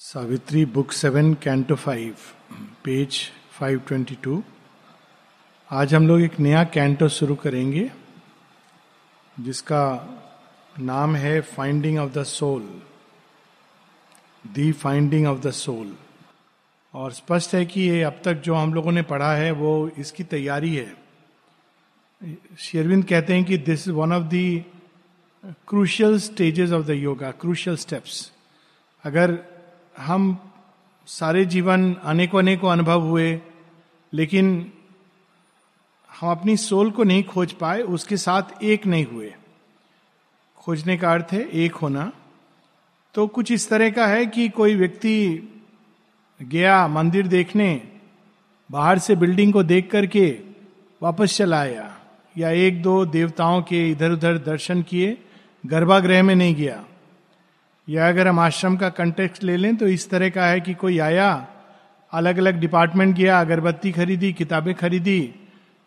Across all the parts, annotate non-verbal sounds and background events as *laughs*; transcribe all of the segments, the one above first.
Savitri book seven, canto five, page five twenty two. आज हम लोग एक नया कैंटो शुरू करेंगे, जिसका नाम है finding of the soul, the finding of the soul. और स्पष्ट है कि ये अब तक जो हम लोगों ने पढ़ा है, वो इसकी तैयारी है। शेरविंद कहते हैं कि this is one of the crucial stages of the yoga crucial steps अगर हम सारे जीवन अनेकों अनेकों अनुभव हुए, लेकिन हम अपनी सोल को नहीं खोज पाए, उसके साथ एक नहीं हुए। खोजने का अर्थ है एक होना। तो कुछ इस तरह का है कि कोई व्यक्ति गया मंदिर देखने, बाहर से बिल्डिंग को देख करके वापस चला आया, या एक दो देवताओं के इधर उधर दर्शन किए, गर्भागृह में नहीं गया। या अगर हम आश्रम का कंटेक्स्ट ले लें तो इस तरह का है कि कोई आया अलग अलग डिपार्टमेंट गया, अगरबत्ती खरीदी, किताबें खरीदी,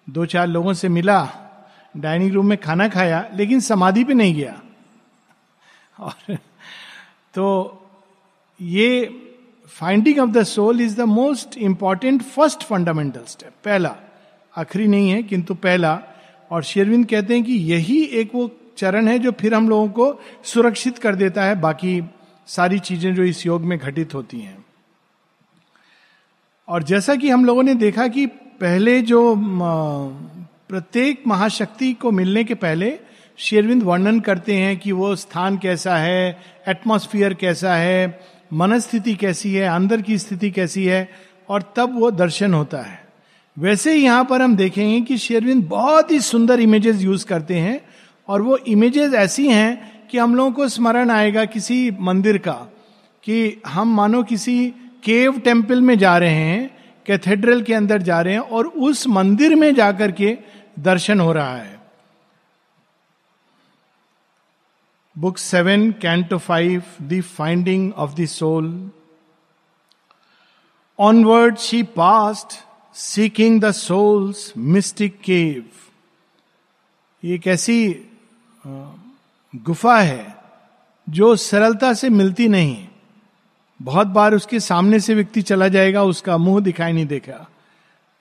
दो चार लोगों से मिला डाइनिंग रूम में खाना खाया, लेकिन समाधि पे नहीं गया। और तो ये finding of the soul is the most important first fundamental step पहला, आखिरी नहीं है, किंतु पहला, और शेरविंद कहते हैं कि यही एक वो चरण है जो फिर हम लोगों को सुरक्षित कर देता है। बाकी सारी चीज़ें जो इस योग में घटित होती हैं। और जैसा कि हम लोगों ने देखा कि पहले जो प्रत्येक महाशक्ति को मिलने के पहले शेरविंद वर्णन करते हैं कि वो स्थान कैसा है एटमॉस्फियर कैसा है, मनस्थिति कैसी है, अंदर की स्थिति कैसी है, और तब वो दर्शन होता है। वैसे ही यहाँ पर हम देखेंगे कि शेरविंद बहुत ही सुंदर इमेजेस यूज़ करते हैं। और वो इमेजेस ऐसी हैं कि हम लोगों को स्मरण आएगा किसी मंदिर का कि हम मानो किसी केव टेंपल में जा रहे हैं कैथेड्रल के अंदर जा रहे हैं और उस मंदिर में जाकर के दर्शन हो रहा है। Book seven canto five the finding of the soul onward she passed seeking the soul's mystic cave ये कैसी गुफा है, जो सरलता से मिलती नहीं बहुत बार उसके सामने से व्यक्ति चला जाएगा, उसका मुँह दिखाई नहीं देगा।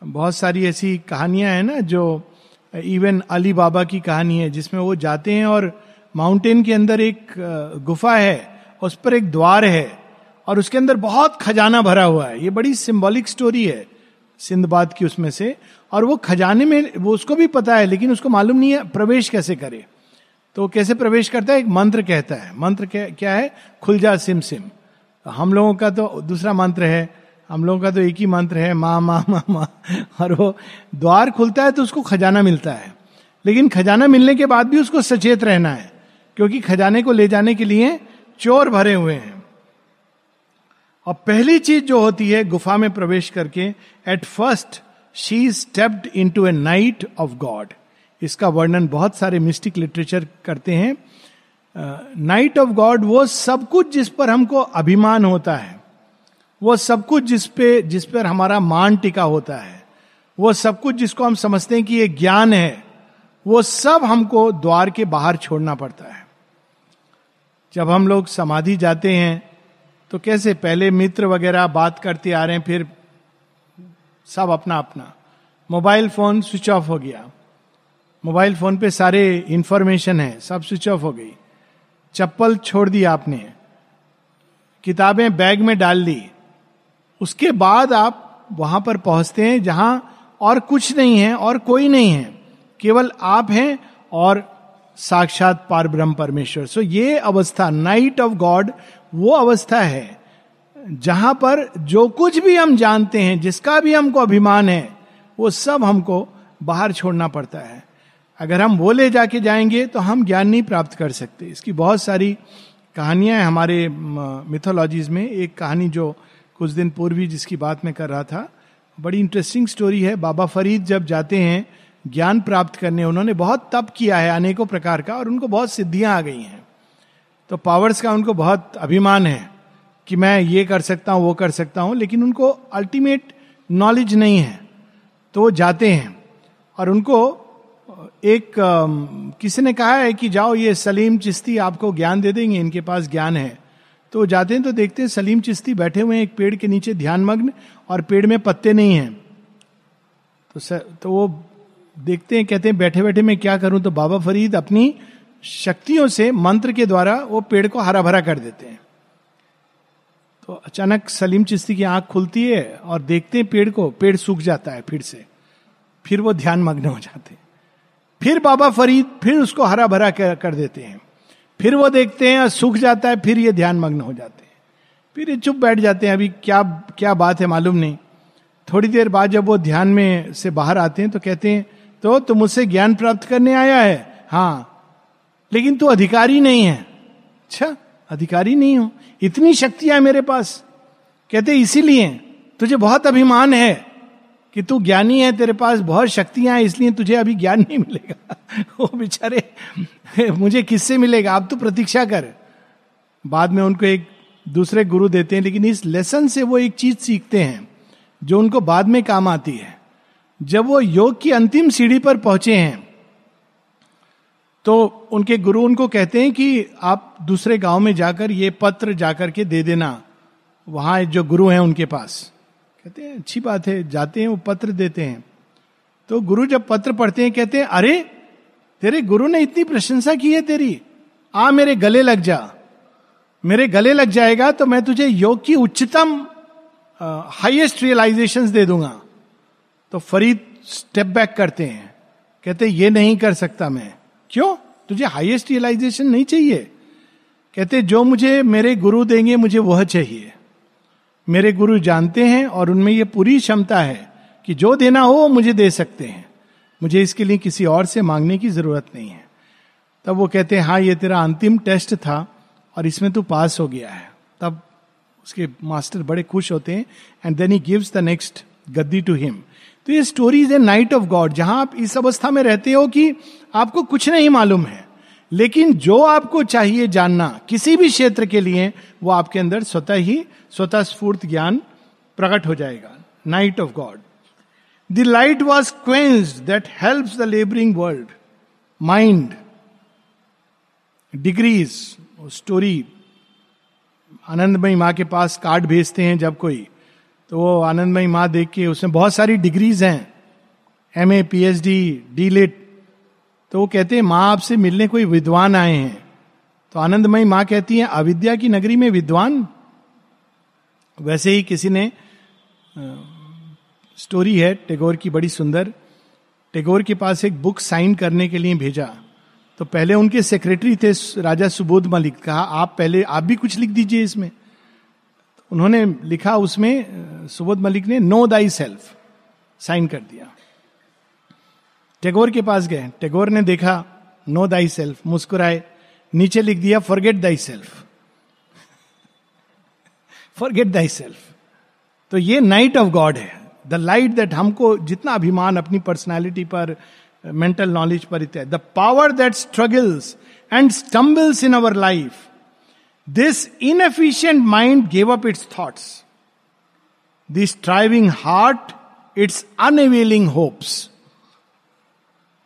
बहुत सारी ऐसी कहानियाँ हैं ना, जो इवन अली बाबा की कहानी है, जिसमें वो जाते हैं और माउंटेन के अंदर एक गुफा है, उस पर एक द्वार है, और उसके अंदर बहुत खजाना भरा हुआ है। ये बड़ी सिंबॉलिक स्टोरी है, सिंधबाद की उसमें से। और वो खजाने में, वो उसको भी पता है, लेकिन उसको मालूम नहीं है, प्रवेश कैसे करे। तो कैसे प्रवेश करता है? एक मंत्र कहता है। मंत्र क्या है? खुल जा सिम सिम। हम लोगों का तो दूसरा मंत्र है। हम लोगों का तो एक ही मंत्र है, माँ माँ माँ माँ। और वो द्वार खुलता है तो उसको खजाना मिलता है। लेकिन खजाना मिलने के बाद भी उसको सचेत रहना है, क्योंकि खजाने को ले जाने के लिए चोर भरे हुए हैं। और पहली चीज़ जो होती है, गुफा में प्रवेश करके at first she stepped into a night of God इसका वर्णन बहुत सारे मिस्टिक लिटरेचर करते हैं। नाइट ऑफ़ गॉड वो सब कुछ जिस पर हमको अभिमान होता है, वो सब कुछ जिस पे, जिस पर हमारा मान टिका होता है, वो सब कुछ जिसको हम समझते हैं कि ये ज्ञान है, वो सब हमको द्वार के बाहर छोड़ना पड़ता है। जब हम लोग समाधि जाते हैं तो कैसे पहले मित्र वगैरह बात करते आ रहे हैं, फिर सब अपना अपना। मोबाइल फ़ोन स्विच ऑफ़ हो गया। मोबाइल फ़ोन पे सारे इंफॉर्मेशन है, सब स्विच ऑफ़ हो गई। चप्पल छोड़ दी आपने, किताबें बैग में डाल दी, उसके बाद आप वहाँ पर पहुँचते हैं जहाँ और कुछ नहीं है और कोई नहीं है, केवल आप हैं और साक्षात पार ब्रह्म परमेश्वर। सो ये अवस्था नाइट ऑफ़ गॉड वो अवस्था है, जहाँ पर जो कुछ भी हम जानते हैं, जिसका भी हमको अभिमान है, वो सब हमको बाहर छोड़ना पड़ता है। अगर हम वो ले जाके जाएँगे तो हम ज्ञान नहीं प्राप्त कर सकते। इसकी बहुत सारी कहानियाँ हैं हमारे मिथोलॉजीज में। एक कहानी जो कुछ दिन पूर्व ही जिसकी बात मैं कर रहा था, बड़ी इंटरेस्टिंग स्टोरी है। बाबा फरीद जब जाते हैं, ज्ञान प्राप्त करने, उन्होंने बहुत तप किया है अनेकों प्रकार का, और उनको बहुत सिद्धियाँ आ गई हैं। तो पावर्स का उनको बहुत अभिमान है कि मैं ये कर सकता हूँ, वो कर सकता हूँ, लेकिन उनको अल्टीमेट नॉलेज नहीं है। तो वो जाते हैं, और उनको एक किसी ने कहा है कि जाओ ये सलीम चिश्ती आपको ज्ञान दे देंगे, इनके पास ज्ञान है। तो जाते हैं तो देखते हैं सलीम चिश्ती बैठे हुए हैं एक पेड़ के नीचे ध्यानमग्न और पेड़ में पत्ते नहीं हैं। तो सर तो वो देखते हैं, कहते हैं, बैठे बैठे मैं क्या करूँ? तो बाबा फरीद अपनी शक्तियों से मंत्र के द्वारा वो पेड़ को हरा भरा कर देते हैं। तो अचानक सलीम चिश्ती की आँख खुलती है और देखते हैं पेड़ को, पेड़ सूख जाता है फिर से। फिर वो ध्यान मग्न हो जाते हैं। फिर बाबा फरीद फिर उसको हरा भरा कर देते हैं। फिर वो देखते हैं और सूख जाता है, फिर ये ध्यान मग्न हो जाते हैं। फिर ये चुप बैठ जाते हैं, अभी क्या क्या बात है मालूम नहीं। थोड़ी देर बाद जब वो ध्यान में से बाहर आते हैं तो कहते हैं तो तुम मुझसे ज्ञान प्राप्त करने आया है? हाँ। लेकिन तू अधिकारी नहीं है। अच्छा अधिकारी नहीं हो। इतनी शक्तियाँ मेरे पास। कहते इसीलिए तुझे बहुत अभिमान है। कि तू ज्ञानी है, तेरे पास बहुत शक्तियाँ हैं, इसलिए तुझे अभी ज्ञान नहीं मिलेगा। *laughs* वो बेचारे, मुझे किससे मिलेगा? अब तो प्रतीक्षा कर। बाद में उनको एक दूसरे गुरु देते हैं, लेकिन इस लेसन से वो एक चीज़ सीखते हैं, जो उनको बाद में काम आती है। जब वो योग की अंतिम सीढ़ी पर पहुँचे हैं तो उनके गुरु उनको कहते हैं कि आप दूसरे गाँव में जाकर ये पत्र जाकर के दे देना, वहाँ जो गुरु हैं उनके पास। कहते हैं, अच्छी बात है, जाते हैं, वो पत्र देते हैं। तो गुरु जब पत्र पढ़ते हैं, कहते हैं, अरे, तेरे गुरु ने इतनी प्रशंसा की है तेरी। आ, मेरे गले लग जा। मेरे गले लग जाएगा तो मैं तुझे योग की उच्चतम हाईएस्ट रियलाइजेशन दे दूँगा। तो फरीद स्टेप बैक करते हैं। कहते ये नहीं कर सकता मैं। क्यों? तुझे हाईएस्ट रियलाइजेशन नहीं चाहिए। कहते जो मुझे मेरे गुरु देंगे, मुझे वह चाहिए। मेरे गुरु जानते हैं और उनमें यह पूरी क्षमता है कि जो देना हो मुझे दे सकते हैं। मुझे इसके लिए किसी और से मांगने की ज़रूरत नहीं है। तब वो कहते हैं हाँ ये तेरा अंतिम टेस्ट था और इसमें तू पास हो गया है। तब उसके मास्टर बड़े खुश होते हैं and then he gives the next Gaddi to him तो ये story is a night of God जहाँ आप इस अवस्था में रहते हो कि आपको कुछ नहीं मालूम है। लेकिन जो आपको चाहिए जानना किसी भी क्षेत्र के लिए, वो आपके अंदर स्वतः ही, स्वतः स्फूर्त ज्ञान प्रकट हो जाएगा। Night of God the light was quenched that help the labouring world mind degrees story Anandamayi Ma के पास कार्ड भेजते हैं जब कोई। तो वो आनंदमयी माँ देख के उसमें बहुत सारी डिग्रीज हैं। M A P H D D Litt तो वो कहते हैं, माँ, आपसे मिलने कोई विद्वान आए हैं। तो आनंदमयी माँ कहती है, अविद्या की नगरी में विद्वान? वैसे ही किसी ने स्टोरी है टेगोर की बड़ी सुंदर। टेगोर के पास एक बुक साइन करने के लिए भेजा। तो पहले उनके सेक्रेटरी थे राजा सुबोध मलिक। कहा, आप पहले, आप भी कुछ लिख दीजिए इसमें। उन्होंने लिखा उसमें सुबोध मलिक ने नो दाई सेल्फ साइन कर दिया। टैगोर के पास गए। टैगोर ने देखा, नो दाई सेल्फ, मुस्कुराए। नीचे लिख दिया, forget thy self. Forget thy self. तो ये नाइट ऑफ़ गॉड है। द लाइट दैट हमको जितना अभिमान अपनी पर्सनैलिटी पर, मेंटल नॉलेज पर इत्यादि, the power that struggles and stumbles in our life, this inefficient mind gave up its thoughts. This striving heart, its unavailing hopes.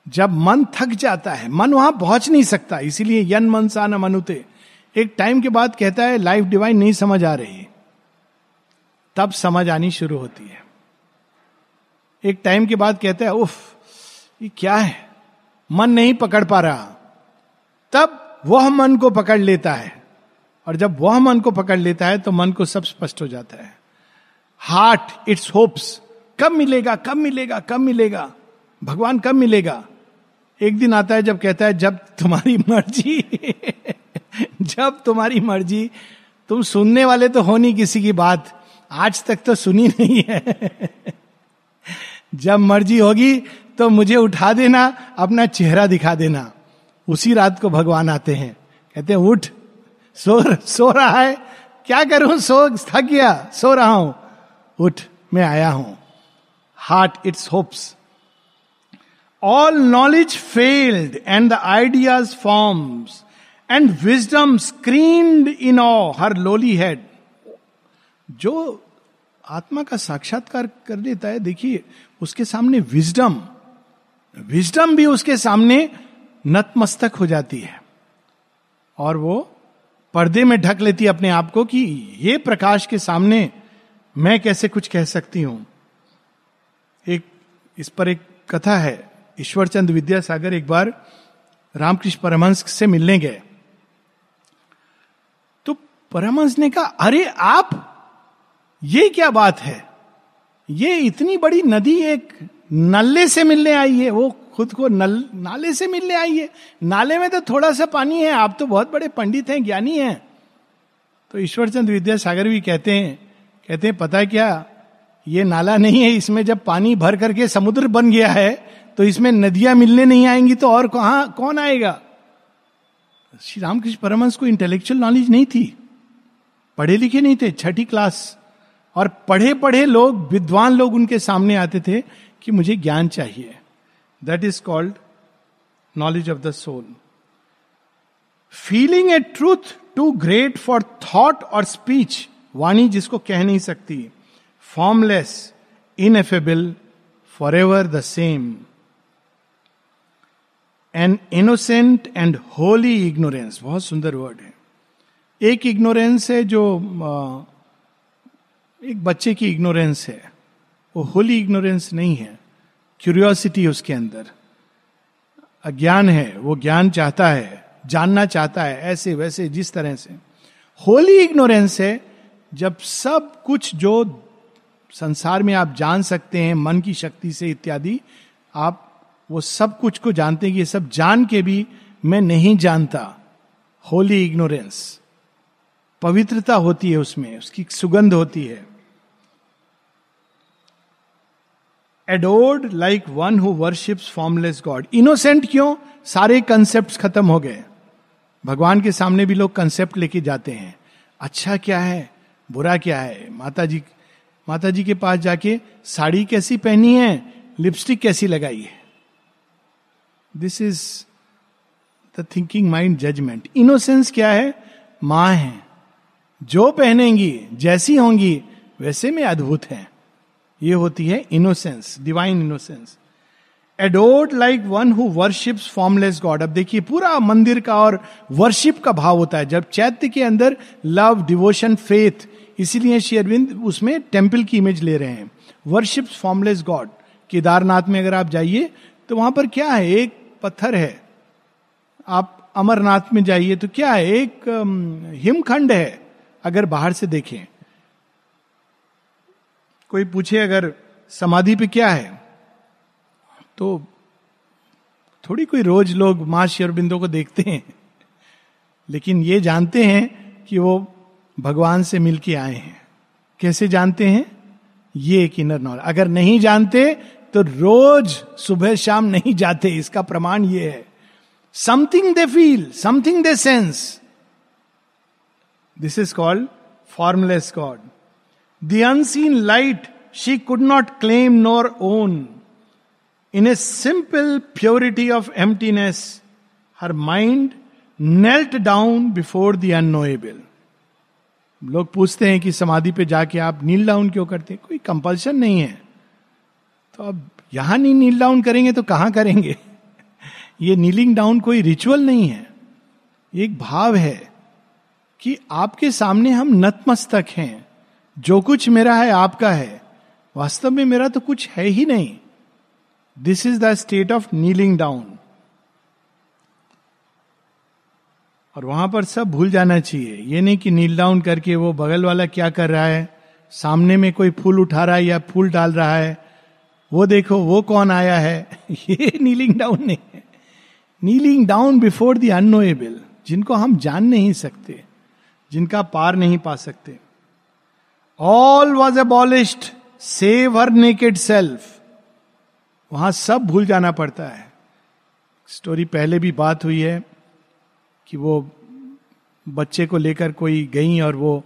जब मन थक जाता है, मन वहाँ पहुँच नहीं सकता, इसीलिए यन मन सा न मनुते। एक टाइम के बाद कहता है लाइफ डिवाइन नहीं समझ आ रही तब समझ आनी शुरू होती है। एक टाइम के बाद कहता है, उफ, ये क्या है? मन नहीं पकड़ पा रहा। तब वह मन को पकड़ लेता है। और जब वह मन को पकड़ लेता है तो मन को सब स्पष्ट हो जाता है। हार्ट इट्स होप्स कब मिलेगा कब मिलेगा कब मिलेगा? भगवान कब मिलेगा? एक दिन आता है जब कहता है, जब तुम्हारी *laughs* मर्ज़ी, जब तुम्हारी मर्ज़ी, तुम सुनने वाले तो हो नहीं किसी की बात। आज तक तो सुनी नहीं है। जब मर्ज़ी होगी तो मुझे उठा देना, अपना चेहरा दिखा देना। उसी रात को भगवान आते हैं। कहते हैं, उठ, सो सो रहा है। क्या करूँ? सो, थक गया, सो रहा हूँ। उठ, मैं आया हूँ। Heart its hopes all knowledge failed and the ideas forms and wisdom screened in awe her lowly head जो आत्मा का साक्षात्कार कर लेता है, देखिए, उसके सामने विजडम विजडम भी उसके सामने नतमस्तक हो जाती है। और वो पर्दे में ढक लेती है अपने आप को कि ये प्रकाश के सामने मैं कैसे कुछ कह सकती हूँ। एक, इस पर एक कथा है। ईश्वर चंद विद्यासागर एक बार रामकृष्ण परमहंस से मिलने गए। तो परमहंस ने कहा, अरे आप, ये क्या बात है? ये इतनी बड़ी नदी एक नल्ले से मिलने आई है, वो खुद को नल, नाले से मिलने आई है। नाले में तो थोड़ा सा पानी है, आप तो बहुत बड़े पंडित हैं, ज्ञानी हैं। तो ईश्वरचंद विद्यासागर भी कहते हैं कहते हैं, पता क्या? ये नाला नहीं है, इसमें जब पानी भर करके समुद्र बन गया है तो इसमें नदियाँ मिलने नहीं आएँगी तो और कहा, कौन आएगा? श्री रामकृष्ण परमंश को इंटेलेक्चुअल नॉलेज नहीं थी। पढ़े लिखे नहीं थे, छठी क्लास और पढ़े पढ़े लोग, विद्वान लोग उनके सामने आते थे कि मुझे ज्ञान चाहिए। That is called knowledge of the soul feeling a truth too great for thought और स्पीच वाणी जिसको कह नहीं सकती formless ineffable for ever the same an innocent and holy ignorance बहुत सुंदर वर्ड है। एक इग्नोरेंस है जो एक बच्चे की इग्नोरेंस है। वो होली इग्नोरेंस नहीं है। क्यूरियोसिटी उसके अंदर। अज्ञान है। वो ज्ञान चाहता है। जानना चाहता है। ऐसे, वैसे, जिस तरह से। होली इग्नोरेंस है जब सब कुछ जो संसार में आप जान सकते हैं, मन की शक्ति से इत्यादि, आप वो सब कुछ को जानते हैं कि ये सब जान के भी मैं नहीं जानता। होली इग्नोरेंस पवित्रता होती है उसमें, उसकी सुगंध होती है। Adored like one who worships formless God innocent क्यों? सारे कंसेप्ट खत्म हो गए। भगवान के सामने भी लोग कंसेप्ट लेके जाते हैं। अच्छा क्या है? बुरा क्या है? माता जी माता जी के पास जाके साड़ी कैसी पहनी है? लिपस्टिक कैसी लगाई है? This is the thinking mind judgement innocence क्या है? माँ है। जो पहनेंगी, जैसी होंगी, वैसे में अद्भुत है। ये होती है innocence divine innocence adored like one who worships formless God अब देखिए, पूरा मंदिर का और वर्शिप का भाव होता है। जब चैत्य के अंदर लव डिवोशन फेथ इसीलिए श्री अरविंद उसमें टेंपल की इमेज ले रहे हैं। वर्शिप्स फॉर्मलेस गॉड केदारनाथ में अगर आप जाइए तो वहाँ पर क्या है? एक पत्थर है। आप अमरनाथ में जाइए तो क्या है, एक हिमखंड है, अगर बाहर से देखें। कोई पूछे अगर समाधि पे क्या है तो थोड़ी कोई रोज लोग माँ शेरबिंदो को देखते हैं, लेकिन ये जानते हैं कि वो भगवान से मिलके आए हैं। कैसे जानते हैं? ये एक इनर नॉलेज। अगर नहीं जानते तो रोज सुबह शाम नहीं जाते, इसका प्रमाण यह है। Something they feel something they sense this is called formless God the unseen light she could not claim nor own in a simple purity of emptiness her mind knelt down before the unknowable लोग पूछते हैं कि समाधि पे जाके आप नील down क्यों करते हैं? कोई कंपल्शन नहीं है। तो अब यहाँ नहीं नील डाउन करेंगे तो कहाँ करेंगे? *laughs* ये नीलिंग डाउन कोई रिचुअल नहीं है। एक भाव है कि आपके सामने हम नतमस्तक हैं। जो कुछ मेरा है, आपका है। वास्तव में मेरा तो कुछ है ही नहीं। This is the state of kneeling down और वहाँ पर सब भूल जाना चाहिए। ये नहीं कि नील डाउन करके वो बगल वाला क्या कर रहा है? सामने में कोई फूल उठा रहा है या फूल डाल रहा है? वो देखो, वो कौन आया है? *laughs* ये नीलिंग डाउन नहीं है। Kneeling down before the unknowable जिनको हम जान नहीं सकते, जिनका पार नहीं पा सकते। All was abolished save her naked self वहाँ सब भूल जाना पड़ता है। स्टोरी पहले भी बात हुई है कि वो बच्चे को लेकर कोई गई और वो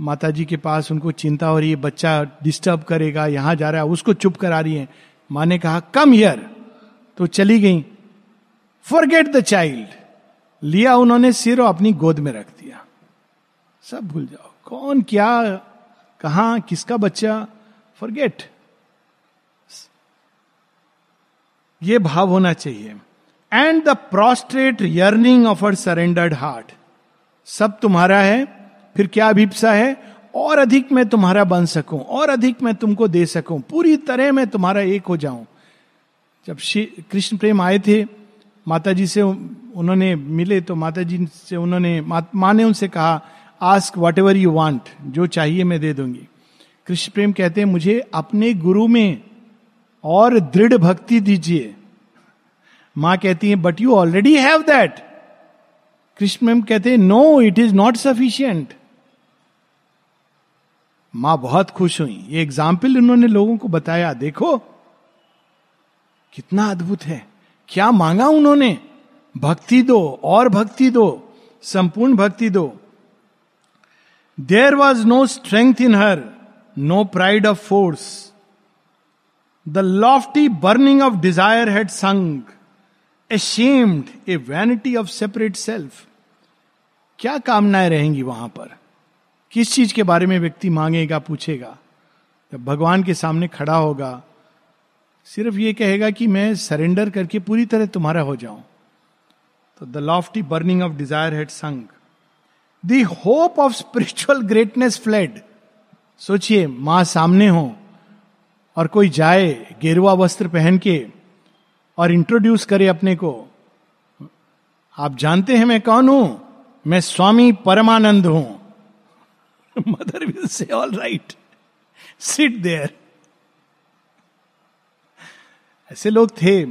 माता जी के पास उनको चिंता हो रही है, बच्चा डिस्टर्ब करेगा, यहाँ जा रहा है, उसको चुप करा रही है। माँ ने कहा कम हियर तो चली गई। फॉरगेट द चाइल्ड लिया उन्होंने, सिर और अपनी गोद में रख दिया। सब भूल जाओ। कौन, क्या, कहा, किसका बच्चा? फॉरगेट ये भाव होना चाहिए। And the prostrate yearning of her surrendered heart सब तुम्हारा है। फिर क्या अभिप्सा है? और अधिक मैं तुम्हारा बन सकूँ, और अधिक मैं तुमको दे सकूँ, पूरी तरह मैं तुम्हारा एक हो जाऊँ। जब श्री कृष्ण प्रेम आए थे माता जी से उन्होंने मिले तो माता जी से उन्होंने माँ ने उनसे कहा ask whatever you want जो चाहिए मैं दे दूँगी। कृष्ण प्रेम कहते हैं, मुझे अपने गुरु में और दृढ़ भक्ति दीजिए। माँ कहती है but you already have that Krishna Prem कहते हैं no it is not sufficient माँ बहुत खुश हुई। ये एग्ज़ाम्पल उन्होंने लोगों को बताया। देखो, कितना अद्भुत है। क्या मांगा उन्होंने? भक्ति दो, और भक्ति दो, संपूर्ण भक्ति दो। There was no strength in her no pride of force the lofty burning of desire had sunk ashamed a vanity of separate self क्या कामनाएँ रहेंगी वहाँ पर? किस चीज़ के बारे में व्यक्ति मांगेगा, पूछेगा? जब भगवान के सामने खड़ा होगा, सिर्फ़ ये कहेगा कि मैं सरेंडर करके पूरी तरह तुम्हारा हो जाऊँ। तो the lofty burning of desire had sung the hope of spiritual greatness fled सोचिए, माँ सामने हो और कोई जाए, गेरुआ वस्त्र पहन के और इंट्रोड्यूस करे अपने को। आप जानते हैं मैं कौन हूँ? मैं स्वामी परमानंद हूँ। Mother will say all right sit there ऐसे लोग थे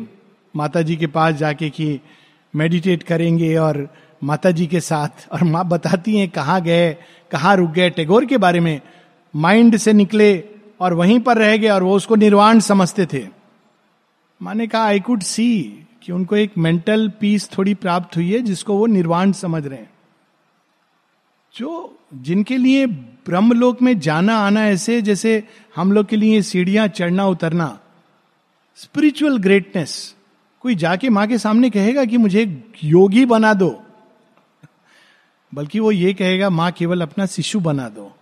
माता जी के पास जाके कि मेडिटेट करेंगे और माता जी के साथ, और माँ बताती हैं कहाँ गए, कहाँ रुक गए, टेगोर के बारे में माइंड से निकले और वहीं पर रह गए और वो उसको निर्वाण समझते थे। माने कहा आई कुड सी कि उनको एक मेंटल पीस थोड़ी प्राप्त हुई है जिसको वो निर्वाण समझ रहे हैं। जो जिनके लिए ब्रह्मलोक में जाना आना ऐसे, जैसे हम लोग के लिए सीढ़ियाँ, चढ़ना, उतरना स्पिरिचुअल ग्रेटनेस कोई जाके माँ के सामने कहेगा कि मुझे योगी बना दो। बल्कि वो ये कहेगा, माँ, केवल अपना शिशु बना दो।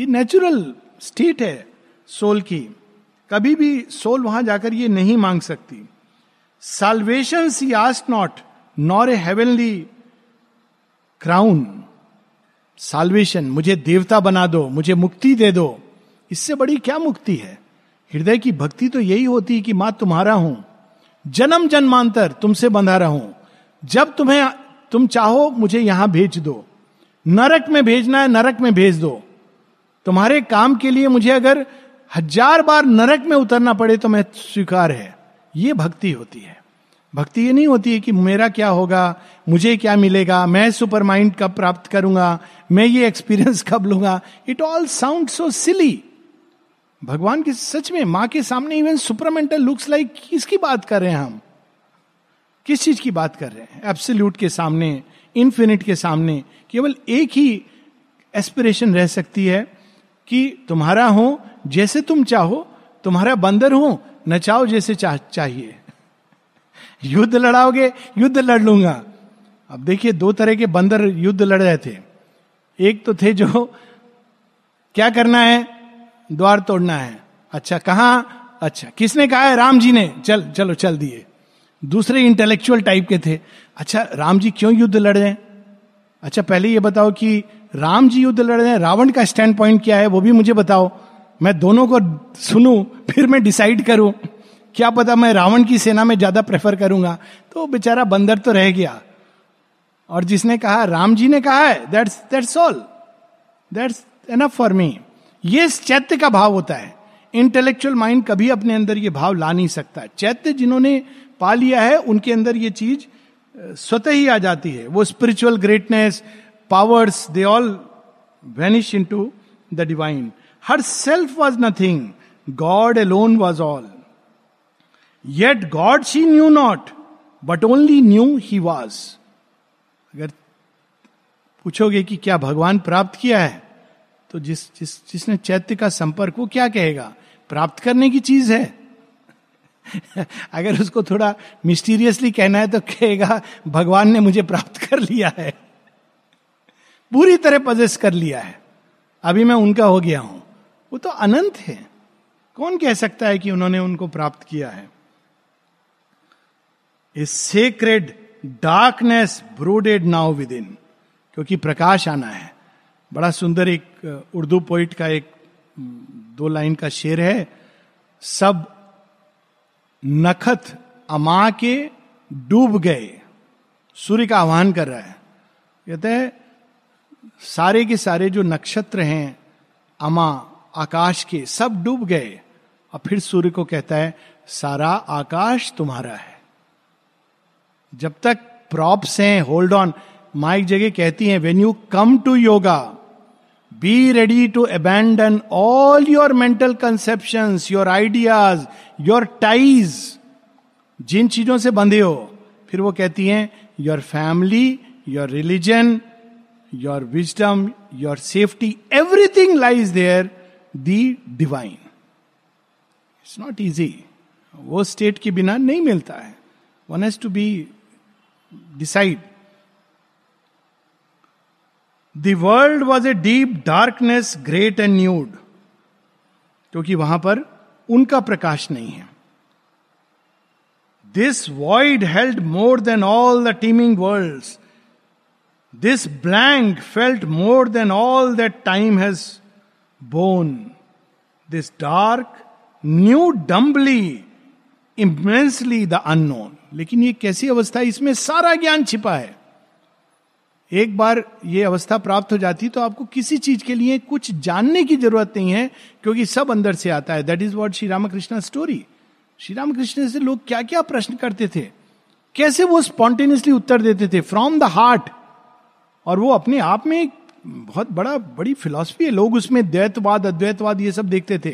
ये नेचुरल स्टेट है सोल की। कभी भी सोल वहाँ जाकर ये नहीं मांग सकती। Salvation she asked not nor a heavenly crown salvation मुझे देवता बना दो, मुझे मुक्ति दे दो। इससे बड़ी क्या मुक्ति है? हृदय की भक्ति तो यही होती है कि माँ तुम्हारा हूँ। जन्म जन्मांतर तुमसे बंधा रहूँ। जब तुम्हें, तुम चाहो मुझे यहाँ भेज दो। नरक में भेजना है, नरक में भेज दो। तुम्हारे काम के लिए मुझे अगर हज़ार बार नरक में उतरना पड़े तो मैं स्वीकार है। ये भक्ति होती है। भक्ति ये नहीं होती है कि मेरा क्या होगा, मुझे क्या मिलेगा, मैं सुपर माइंड कब प्राप्त करूँगा मैं ये एक्सपीरियंस कब लूँगा? It all sound so silly भगवान के सच में माँ के सामने इवन सुपरमेंटल लुक्स लाइक किसकी बात कर रहे हैं हम? किस चीज़ की बात कर रहे हैं? एब्सोल्यूट के सामने इन्फिनिट के सामने, केवल एक ही एस्पिरेशन रह सकती है कि तुम्हारा हो, जैसे तुम चाहो, तुम्हारा बंदर हो, न चाहो जैसे चाह, चाहिए। *laughs* युद्ध लड़ाओगे, युद्ध लड़ लूँगा। अब देखिए, दो तरह के बंदर युद्ध लड़ रहे थे। एक तो थे जो क्या करना है? द्वार तोड़ना है। अच्छा कहा? अच्छा किसने कहा है? राम जी ने। चल, चलो, चल दिए। दूसरे इंटेलेक्चुअल टाइप के थे। अच्छा राम जी क्यों युद्ध लड़ रहे हैं? अच्छा पहले ये बताओ कि राम जी युद्ध लड़ रहे हैं? रावण का स्टैंड पॉइंट क्या है? वो भी मुझे बताओ। मैं दोनों को सुनूं, फिर मैं डिसाइड करूँ। क्या पता मैं रावण की सेना में ज़्यादा प्रेफर करूँगा। तो बेचारा बंदर तो रह गया। और जिसने कहा, राम जी ने कहा है that's that's all that's enough for me ये चैत्य का भाव होता है। इंटेलेक्चुअल माइंड कभी अपने अंदर ये भाव ला नहीं सकता। चैत्य जिन्होंने पा लिया है, उनके अंदर ये चीज़ स्वतः ही आ जाती है। वो spiritual greatness powers they all vanish into the divine her self was nothing God alone was all yet God she knew not but only knew he was अगर पूछोगे कि क्या भगवान प्राप्त किया है तो जिस जिस, जिसने चैत्य का संपर्क, वो क्या कहेगा? प्राप्त करने की चीज़ है। *laughs* अगर उसको थोड़ा मिस्टीरियसली कहना है तो कहेगा, भगवान ने मुझे प्राप्त कर लिया है। पूरी तरह पजेस कर लिया है। अभी मैं उनका हो गया हूँ। वो तो अनंत है। कौन कह सकता है कि उन्होंने उनको प्राप्त किया है? A sacred darkness brooded now within क्योंकि प्रकाश आना है। बड़ा सुंदर एक उर्दू पोइट का एक दो लाइन का शेर है, सब नखत अमा के डूब गए। सूर्य का आह्वान कर रहा है। कहते हैं, सारे के सारे जो नक्षत्र हैं, अमा, आकाश के, सब डूब गए। और फिर सूर्य को कहता है, सारा आकाश तुम्हारा है। जब तक प्रॉप्स हैं होल्ड ऑन माइक जगह कहती हैं when you come to yoga be ready to abandon all your mental conception your ideas your ties जिन चीज़ों से बंधे हो, फिर वो कहती हैं your family your religion your wisdom your safety everything lies there the divine it's not easy वो state के बिना नहीं मिलता है। One has to be decide the world was a deep darkness great and nude क्योंकि वहाँ पर उनका प्रकाश नहीं है। This void held more than all the teeming world this blank felt more than all that time has borne this dark knew dumbly immensely the unknown लेकिन ये कैसी अवस्था है? इसमें सारा ज्ञान छिपा है। एक बार ये अवस्था प्राप्त हो जाती तो आपको किसी चीज़ के लिए कुछ जानने की ज़रूरत नहीं है, क्योंकि सब अंदर से आता है। That is what Shri Ramakrishna story Shri Ramakrishna से लोग क्या क्या प्रश्न करते थे? कैसे वो स्पॉन्टेनियसली उत्तर देते थे? फ्रॉम द हार्ट और वो अपने आप में बहुत बड़ा, बड़ी फिलॉसफी है। लोग उसमें द्वैतवाद, अद्वैतवाद ये सब देखते थे।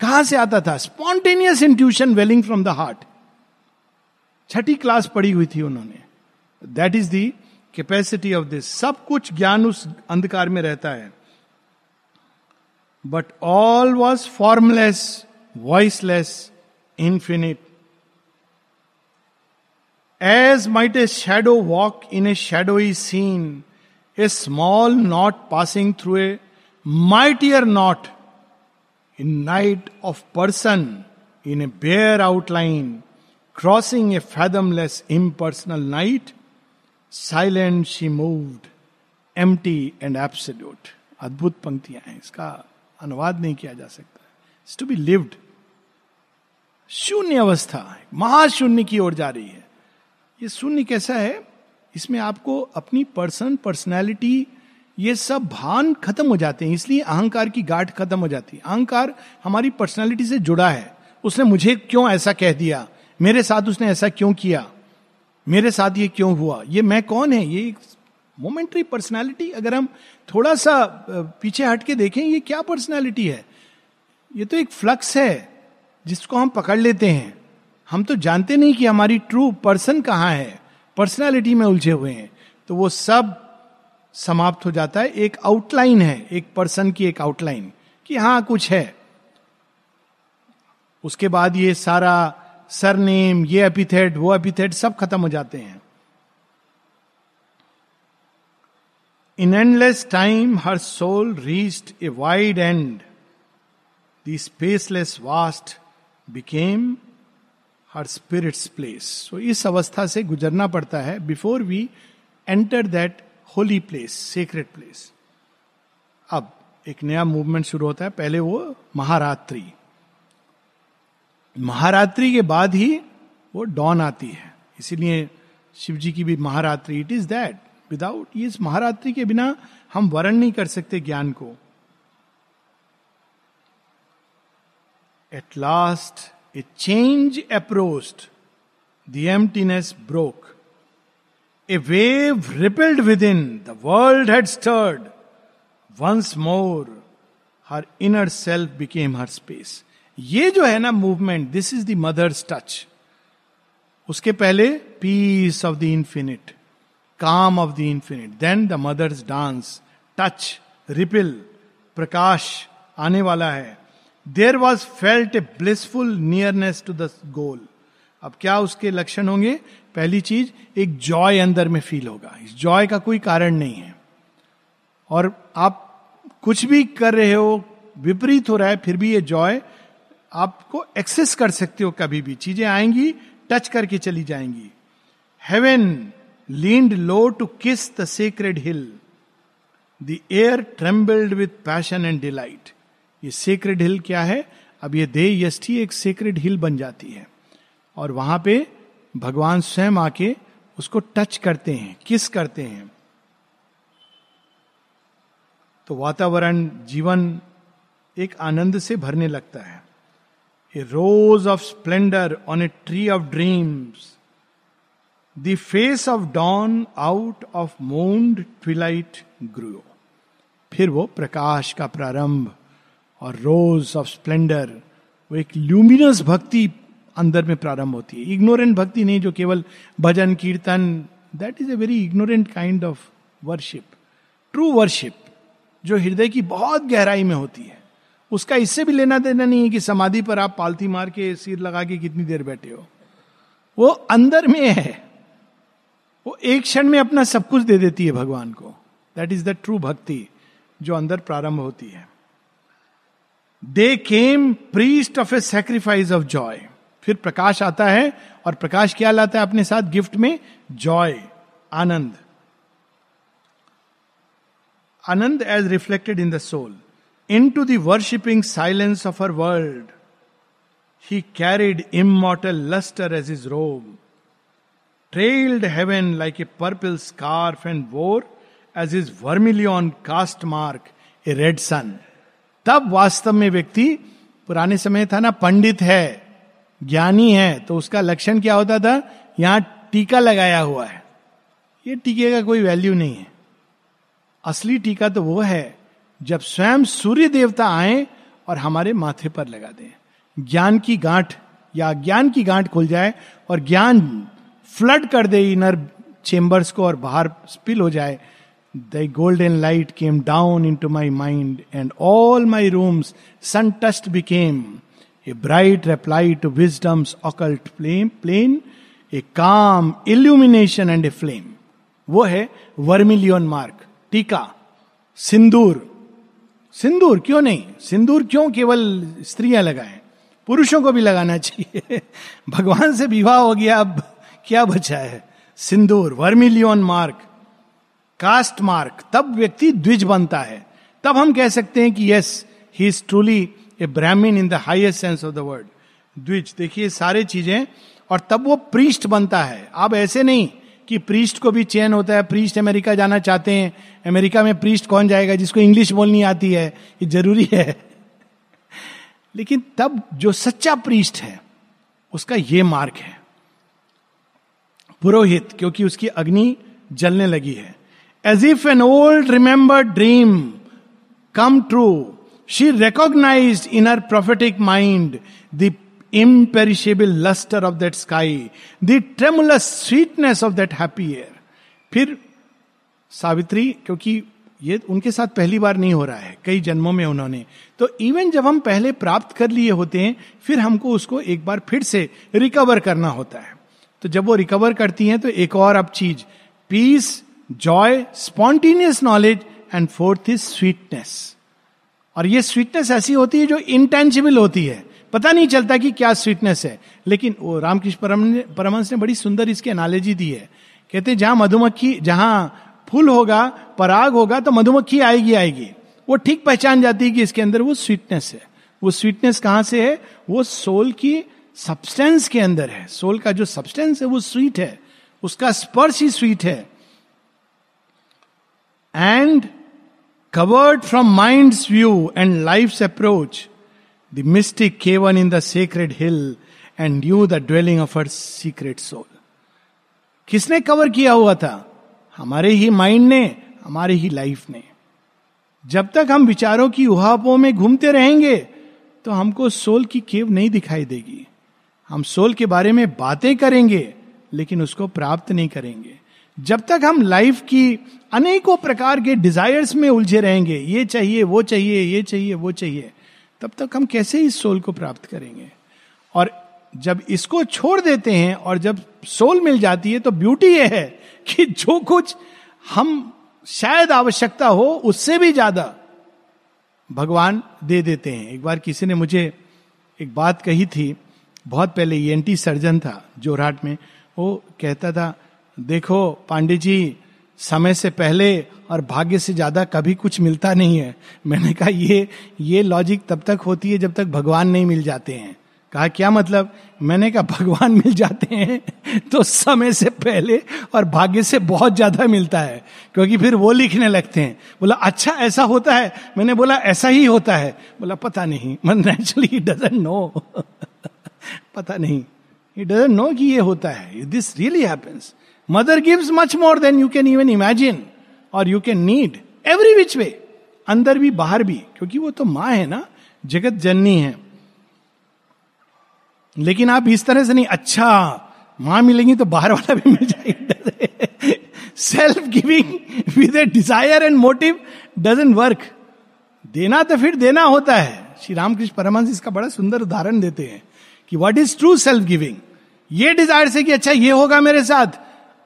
कहाँ से आता था? Spontaneous intuition welling from the heart Chhathi class पढ़ी हुई थी उन्होंने। That is the capacity of this सब कुछ ज्ञान उस अंधकार में रहता है। But all was formless voiceless infinite as might a shadow walk in a shadowy scene a small nought passing through a mightier nought in night of person in a bare outline crossing a fathomless impersonal night silent she moved M and absolute अद्भुत पंक्तियाँ हैं, इसका अनुवाद नहीं किया जा सकता। To be lived शून्य अवस्था महाशून्य की ओर जा रही है। ये शून्य कैसा है? इसमें आपको अपनी पर्सन पर्सनैलिटी ये सब भान खत्म हो जाते हैं, इसलिए अहंकार की गाठ खत्म हो जाती है। अहंकार हमारी पर्सनैलिटी से जुड़ा है, उसने मुझे क्यों ऐसा कह दिया? मेरे साथ उसने ऐसा क्यों किया? मेरे साथ ये क्यों हुआ? ये मैं कौन है? ये मोमेंट्री पर्सनैलिटी अगर हम थोड़ा सा पीछे हट के देखें, ये क्या पर्सनैलिटी है? ये तो एक फ्लक्स है, जिसको हम पकड़ लेते हैं। हम तो जानते नहीं कि हमारी ट्रू पर्सन कहाँ है। पर्सनैलिटी में उलझे हुए हैं। तो वो सब समाप्त हो जाता है। एक आउटलाइन है, एक पर्सन की एक आउटलाइन कि हाँ कुछ है। उसके बाद ये सारा सरनेम, ये एपिथेट, वो एपिथेट सब खत्म हो जाते हैं। In endless time her soul reached a wide end the spaceless vast became her spirit's place so इस अवस्था से गुजरना पड़ता है before we enter that holy place secret place अब एक नया मूवमेंट शुरू होता है, पहले वो महारात्रि। महारात्रि के बाद ही वो डॉन आती है। इसीलिए शिव जी की भी महारात्रि इट इज़ दैट विदाउट इस महारात्रि के बिना हम वर्ण नहीं कर सकते ज्ञान को। At last a change approached the broke a wave rippled within the world had stirred once more her inner self became her space ये जो है ना movement this is the mother's touch उसके पहले peace of the infinite calm of the infinite then the mother's dance touch ripple प्रकाश आने वाला है. There was felt a blissful nearness to the goal अब क्या उसके लक्षण होंगे? पहली चीज़, एक जॉय अंदर में फील होगा। इस जॉय का कोई कारण नहीं है। और आप कुछ भी कर रहे हो, विपरीत हो रहा है, फिर भी ये जॉय आपको एक्सेस कर सकते हो कभी भी। चीज़ें आएँगी टच करके चली जाएँगी। Heaven leaned low to kiss the sacred hill the air trembled with passion and delight ये सेक्रेड हिल क्या है? अब ये दे यष्टि एक सेक्रेड हिल बन जाती है। और वहाँ पे भगवान स्वयं आके उसको टच करते हैं किस करते हैं। तो वातावरण, जीवन एक आनंद से भरने लगता है। A rose of splendour on a tree of dreams the face of dawn out of mooned twilight grow फिर वो प्रकाश का प्रारंभ और रोज ऑफ़ स्प्लेंडर वो एक ल्यूमिनस भक्ति अंदर में प्रारंभ होती है। इग्नोरेंट भक्ति नहीं जो केवल भजन, कीर्तन that is a very ignorant kind of worship true worship जो हृदय की बहुत गहराई में होती है। उसका इससे भी लेना देना नहीं है कि समाधि पर आप पालती मार के सिर लगा के कितनी देर बैठे हो। वो अंदर में है। वो एक क्षण में अपना सब कुछ दे देती है भगवान को। दैट इज़ द ट्रू भक्ति जो अंदर प्रारंभ होती है। They came priest of a sacrifice of joy फिर प्रकाश आता है और प्रकाश क्या लाता है अपने साथ? गिफ्ट में जॉय आनंद। आनंद as reflected in the soul into worshipping silence of our world he carried immortal lustre as his robe trailed heaven like a purple scarf and wore as his vermilion caste mark a red sun तब वास्तव में व्यक्ति पुराने समय था ना, पंडित है, ज्ञानी है तो उसका लक्षण क्या होता था? यहाँ टीका लगाया हुआ है। ये टीके का कोई वैल्यू नहीं है। असली टीका तो वो है जब स्वयं सूर्य देवता आए और हमारे माथे पर लगा दें। ज्ञान की गांठ या ज्ञान की गांठ खुल जाए और ज्ञान फ्लड कर दे इनर चेंबर्स को और बाहर स्पिल हो जाए। The golden light came down into my mind and all my rooms sun touched became a bright reply to wisdom's occult plane plane a calm illumination and a flame वो है vermilion mark टीका, सिंदूर। सिंदूर क्यों नहीं? सिंदूर क्यों केवल स्त्रियाँ लगाएँ? पुरुषों को भी लगाना चाहिए। *laughs* भगवान से विवाह हो गया, अब क्या बचा है? सिंदूर, वर्मिलियन मार्क, कास्ट मार्क, तब व्यक्ति द्विज बनता है। तब हम कह सकते हैं कि yes he is truly a Brahmin in the highest sense of the word द्विज, देखिए सारे चीज़ें, और तब वो प्रीस्ट बनता है। अब ऐसे नहीं कि प्रीस्ट को भी चयन होता है। प्रीस्ट अमेरिका जाना चाहते हैं। अमेरिका में प्रीस्ट कौन जाएगा जिसको इंग्लिश बोलनी आती है? ये ज़रूरी है। लेकिन तब जो सच्चा प्रीस्ट है, उसका ये मार्क है। पुरोहित, क्योंकि उसकी अग्नि जलने लगी है। As if an old remember dream come true she recognise in her prophetic mind the imperishable lustre of that sky the tremulous sweetness of that happy air. फिर सावित्री, क्योंकि ये उनके साथ पहली बार नहीं हो रहा है, कई जन्मों में उन्होंने। तो इवन जब हम पहले प्राप्त कर लिए होते हैं, फिर हमको उसको एक बार फिर से रिकवर करना होता है। तो जब वो रिकवर करती हैं तो एक और अब चीज़ peace joy spontaneous knowledge and fourth is sweetness और ये स्वीटनेस ऐसी होती है जो इंटेंजिबल होती है। पता नहीं चलता कि क्या स्वीटनेस है। लेकिन वो रामकृष्ण परमंश ने बड़ी सुंदर इसकी एनालॉजी दी है। कहते हैं, जहाँ मधुमक्खी जहाँ फूल होगा, पराग होगा तो मधुमक्खी आएगी आएगी। वो ठीक पहचान जाती है कि इसके अंदर वो स्वीटनेस है। वो स्वीटनेस कहाँ से है? वो सोल की सब्सटेंस के अंदर है। सोल का जो सब्सटेंस है, वो स्वीट है। उसका स्पर्श ही स्वीट है। And covered from mind view and life approach the mystic cavern in the sacred hill and knew the dwelling of our secret soul किसने कवर किया हुआ था? हमारे ही माइंड ने, हमारे ही लाइफ ने। जब तक हम विचारों की उहापों में घूमते रहेंगे तो हमको सोल की केव नहीं दिखाई देगी। हम सोल के बारे में बातें करेंगे, लेकिन उसको प्राप्त नहीं करेंगे। जब तक हम लाइफ की अनेकों प्रकार के डिजायर्स में उलझे रहेंगे, ये चाहिए, वो चाहिए, ये चाहिए, वो चाहिए तब तक हम कैसे इस सोल को प्राप्त करेंगे? और जब इसको छोड़ देते हैं और जब सोल मिल जाती है तो ब्यूटी यह है कि जो कुछ हम शायद आवश्यकता हो उससे भी ज़्यादा भगवान दे देते हैं। एक बार किसी ने मुझे एक बात कही थी, बहुत पहले ये ई सर्जन था जोरहाट में, वो कहता था, देखो पांडे जी, समय से पहले और भाग्य से ज़्यादा कभी कुछ मिलता नहीं है। मैंने कहा, ये ये लॉजिक तब तक होती है जब तक भगवान नहीं मिल जाते हैं। कहा, क्या मतलब? मैंने कहा, भगवान मिल जाते हैं तो समय से पहले और भाग्य से बहुत ज़्यादा मिलता है। क्योंकि फिर वो लिखने लगते हैं। बोला अच्छा ऐसा होता है? मैंने बोला, ऐसा ही होता है। बोला, पता नहीं। मन नेचुरली डजेंट नो पता नहीं। इट डजेंट नो कि ये होता है। This really happens mother gives much more than you can even imagine और you can need every which way अंदर भी, बाहर भी, क्योंकि वो तो माँ है ना, जगत जननी है। लेकिन आप इस तरह से नहीं अच्छा माँ मिलेंगी तो बाहर वाला भी मिल जाएगा। Self giving with a desire and motive doesn't work देना तो फिर देना होता है। श्री रामकृष्ण परमहंस इसका बड़ा सुंदर उदाहरण देते हैं कि what is true self giving ये डिज़ायर से कि अच्छा ये होगा मेरे साथ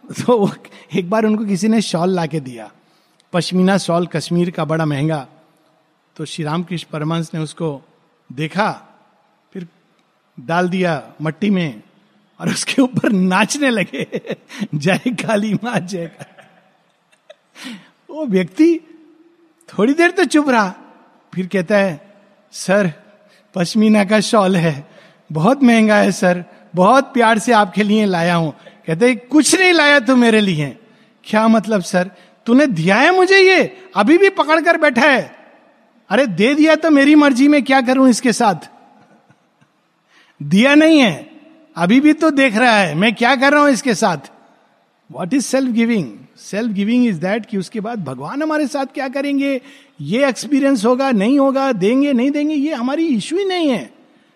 *laughs* तो एक बार उनको किसी ने शॉल ला के दिया। पश्मीना शॉल कश्मीर का बड़ा महँगा। तो श्री रामकृष्ण परमहंस ने उसको देखा, फिर डाल दिया मट्टी में और उसके ऊपर नाचने लगे, *laughs* जय काली माँ, जय *laughs* वो व्यक्ति थोड़ी देर तो चुप रहा, फिर कहता है, सर, पश्मीना का शॉल है, बहुत महँगा है, सर, बहुत प्यार से आपके लिए लाया हूँ। कहते कुछ नहीं लाया तू मेरे लिए. क्या मतलब सर? तूने दिया है मुझे ये? अभी भी पकड़ कर बैठा है। अरे, दे दिया तो मेरी मर्ज़ी में क्या करूँ इसके साथ? दिया नहीं है। अभी भी तो देख रहा है। मैं क्या कर रहा हूँ इसके साथ? What is self giving self giving is that कि उसके बाद भगवान हमारे साथ क्या करेंगे? ये एक्सपीरियंस होगा, नहीं होगा, देंगे, नहीं देंगे, ये हमारी इश्यू ही नहीं है।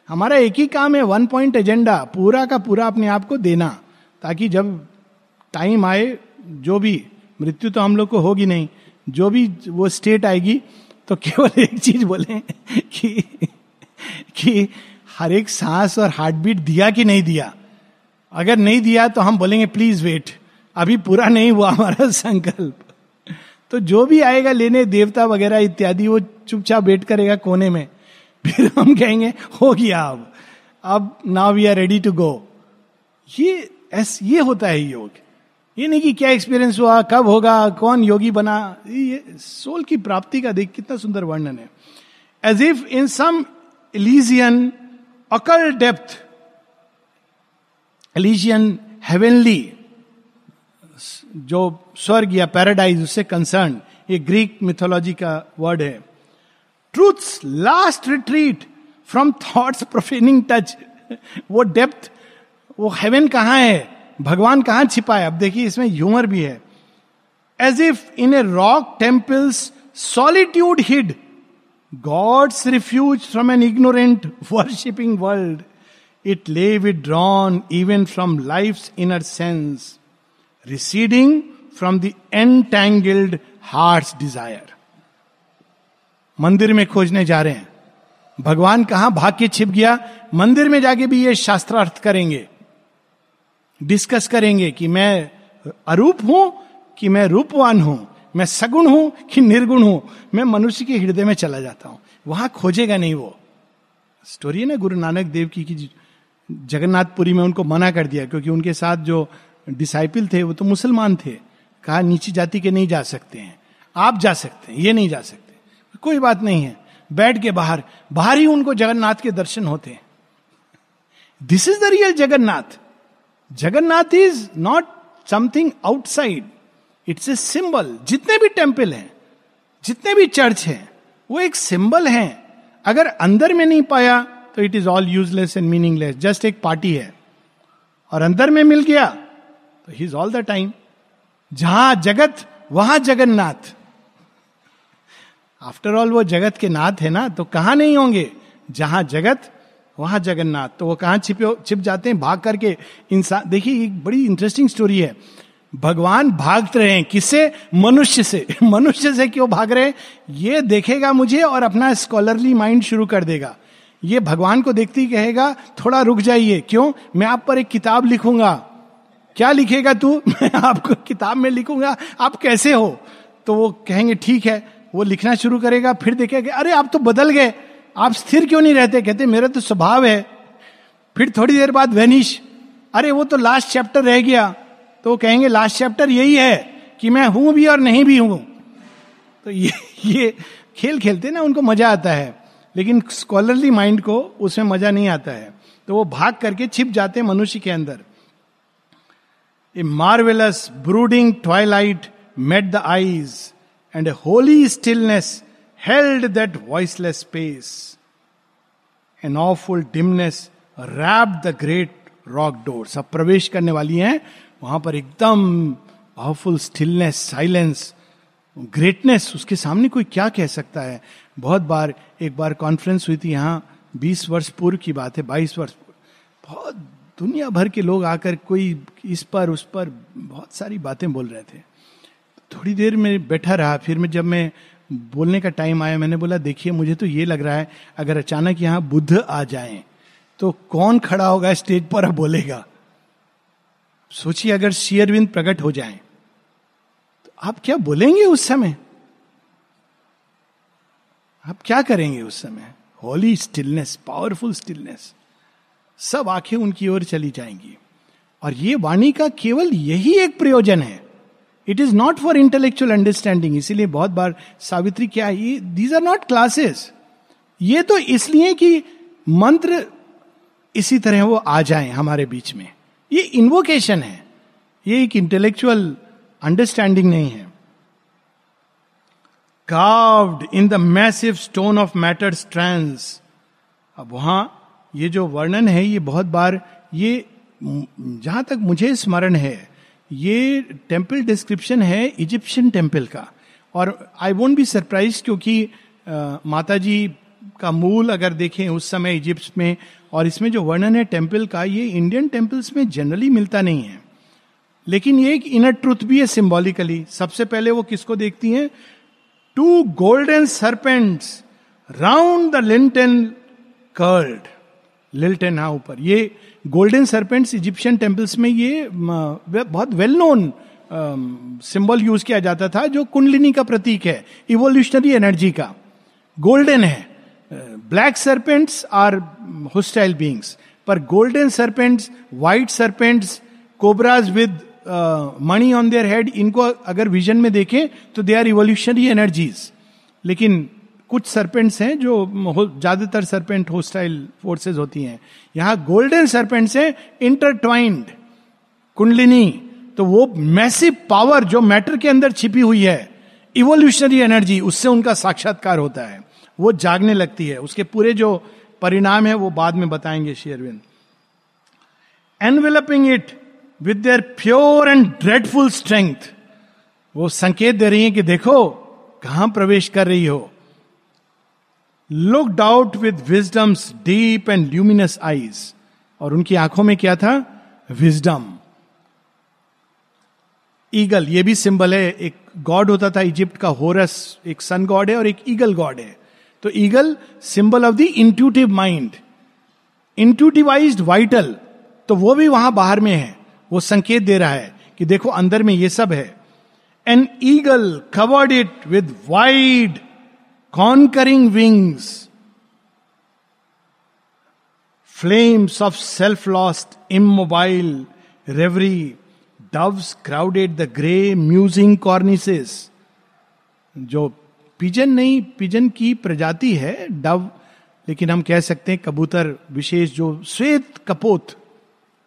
हमारा एक ही काम है वन पॉइंट एजेंडा पूरा का पूरा अपने आप को देना। ताकि जब टाइम आए, जो भी, मृत्यु तो हम लोग को होगी नहीं, जो भी वो स्टेट आएगी तो केवल *laughs* एक चीज़ बोले कि कि हर एक सांस और हार्ट बीट दिया कि नहीं दिया? अगर नहीं दिया तो हम बोलेंगे प्लीज़ वेट अभी पूरा नहीं हुआ हमारा संकल्प. तो जो भी आएगा, लेने, देवता वगैरह इत्यादि, वो चुपचाप वेट करेगा कोने में। फिर हम कहेंगे, हो गया अब अब now we are ready to go ये ऐस ये होता है योग। ये नहीं कि क्या एक्सपीरियंस हुआ, कब होगा, कौन योगी बना, ये सोल की प्राप्ति का देख कितना सुंदर वर्णन है। एज इफ़ इन सम इलीजियन अकल डेप्थ एलिजियन हेवनली जो स्वर्ग या पैराडाइज उससे कंसर्न ये ग्रीक मिथोलॉजी का वर्ड है। Truth's last retreat from thought's profaning touch वो डेप्थ वो हेवन कहाँ है? भगवान कहाँ छिपा है? अब देखिए, इसमें ह्यूमर भी है। As if in a rock temple's solitude hid God's refuge from an ignorant worshipping world it lay withdrawn even from life in our sense receding from the entangled heart desire मंदिर में खोजने जा रहे हैं। भगवान कहा भाग्य छिप गया? मंदिर में जाके भी ये शास्त्रार्थ करेंगे। डिस्कस करेंगे कि मैं अरूप हूँ, कि मैं रूपवान हूँ, मैं सगुण हूँ कि निर्गुण हूँ, मैं मनुष्य के हृदय में चला जाता हूँ। वहाँ खोजेगा नहीं वो। स्टोरी है ना, गुरु नानक देव की, कि जगन्नाथपुरी में उनको मना कर दिया, क्योंकि उनके साथ जो डिसाइपल थे, वो तो मुसलमान थे। कहा, नीची जाति के नहीं जा सकते हैं। आप जा सकते हैं, ये नहीं जा सकते। कोई बात नहीं है। बैठ के बाहर। बाहर ही उनको जगन्नाथ के दर्शन होते हैं। This is the real Jagannath. Jagannath is not something outside it's a symbol जितने भी टेंपल हैं, जितने भी चर्च हैं, वो एक सिंबल है। अगर अंदर में नहीं पाया तो it is all useless and meaningless just एक पार्टी है। और अंदर में मिल गया तो he is all the time जहाँ जगत, वहाँ जगन्नाथ। आफ्टर ऑल वो जगत के नाथ है ना तो कहाँ नहीं होंगे? जहाँ जगत वहाँ जगन्नाथ। तो वो कहाँ छिपे छिप जाते हैं, भाग करके इंसान देखिए, एक बड़ी इंटरेस्टिंग स्टोरी है। भगवान भागते रहे किससे? मनुष्य से। *laughs* मनुष्य से क्यों भाग रहे ये देखेगा मुझे और अपना स्कॉलरली माइंड शुरू कर देगा। ये भगवान को देखते ही कहेगा, थोड़ा रुक जाइए। क्यों? मैं आप पर एक किताब लिखूँगा। क्या लिखेगा तू? *laughs* मैं आपको किताब में लिखूँगा। आप कैसे हो? तो वो कहेंगे, ठीक है। वो लिखना शुरू करेगा, फिर देखेगा अरे, आप तो बदल गए। आप स्थिर क्यों नहीं रहते? कहते, मेरा तो स्वभाव है। फिर थोड़ी देर बाद वेनिश अरे, वो तो लास्ट चैप्टर रह गया। तो वो कहेंगे लास्ट चैप्टर यही है कि मैं हूँ भी और नहीं भी हूँ। तो ये ये खेल खेलते ना, उनको मज़ा आता है। लेकिन स्कॉलरली माइंड को उसमें मज़ा नहीं आता है। तो वो भाग करके छिप जाते हैं मनुष्य के अंदर। A marvellous brooding twilight met the eyes and a holy stillness held that voiceless space an awful dimness wrapped the great rock door सब प्रवेश करने वाली हैं। वहाँ पर एकदम पावरफुल स्टिलनेस साइलेंस ग्रेटनेस उसके सामने कोई क्या कह सकता है? बहुत बार, एक बार कॉन्फ्रेंस हुई थी यहाँ, बीस वर्ष पूर्व की बात है, बाईस वर्ष पूर्व। बहुत दुनिया भर के लोग आकर कोई इस पर, उस पर बहुत सारी बातें बोल रहे थे। थोड़ी देर में बैठा रहा, फिर मैं जब मैं बोलने का टाइम आया, मैंने बोला, देखिए, मुझे तो ये लग रहा है, अगर अचानक यहाँ बुद्ध आ जाए तो कौन खड़ा होगा स्टेज पर बोलेगा? सोचिए, अगर शेयरविंद प्रकट हो जाए तो आप क्या बोलेंगे उस समय? आप क्या करेंगे उस समय? होली स्टिलनेस पावरफुल स्टिलनेस सब आँखें उनकी ओर चली जाएँगी। और ये वाणी का केवल यही एक प्रयोजन है। It is not for intellectual understanding इसीलिए बहुत बार सावित्री क्या है दीज आर नॉट क्लासेस ये तो इसलिए कि मंत्र इसी तरह वो आ जाए हमारे बीच में। ये इन्वोकेशन है। ये एक इंटेलेक्चुअल अंडरस्टैंडिंग नहीं है। Carved in the massive stone of matter strand अब वहाँ ये जो वर्णन है, ये बहुत बार ये जहाँ तक मुझे स्मरण है ये टेंपल डिस्क्रिप्शन है इजिप्शियन टेंपल का। और आई वोंट बी सरप्राइज़ क्योंकि माता जी का मूल अगर देखें उस समय इजिप्ट में, और इसमें जो वर्णन है टेंपल का, ये इंडियन टेम्पल्स में जनरली मिलता नहीं है। लेकिन ये एक इनर ट्रुथ भी है सिंबॉलिकली सबसे पहले वो किसको देखती हैं? Two golden serpents round the lintel curled lintel हा, ऊपर। ये गोल्डन सरपेंट्स इजिप्शियन टेम्पल्स में ये बहुत वेल नोन सिंबल यूज़ किया जाता था, जो कुंडलिनी का प्रतीक है इवोल्यूशनरी एनर्जी का। गोल्डन है। Black serpents are hostile beings पर golden serpents white serpents cobras with mani on their head इनको अगर विजन में देखें तो दे आर इवोल्यूशनरी एनर्जीज लेकिन कुछ सरपेंट्स हैं जो ज़्यादातर सरपेंट होस्टाइल फोर्सेस होती हैं। यहाँ गोल्डन सरपेंट्स हैं इंटरट्वाइंड कुंडलिनी। तो वो मैसिव पावर जो मैटर के अंदर छिपी हुई है इवोल्यूशनरी एनर्जी उससे उनका साक्षात्कार होता है। वो जागने लगती है। उसके पूरे जो परिणाम है, वो बाद में बताएँगे शेयरविंद enveloping it with their pure and dreadful strength वो संकेत दे रही है कि देखो, कहाँ प्रवेश कर रही हो? Looked out with wisdom's deep and luminous eyes और उनकी आँखों में क्या था? विजडम ईगल ये भी सिंबल है। एक गॉड होता था इजिप्ट का होरस एक सन गॉड है और एक ईगल गॉड है। तो eagle symbol of the intuitive mind intuitivise vital तो वो भी वहाँ बाहर में है। वो संकेत दे रहा है कि देखो, अंदर में ये सब है। An eagle covered it with wide conquering wings flames of self lost immobile reverie doves crowded the grey musing cornices जो पिजन नहीं पिजन की प्रजाति है डव लेकिन हम कह सकते हैं कबूतर, विशेष जो श्वेत कपोत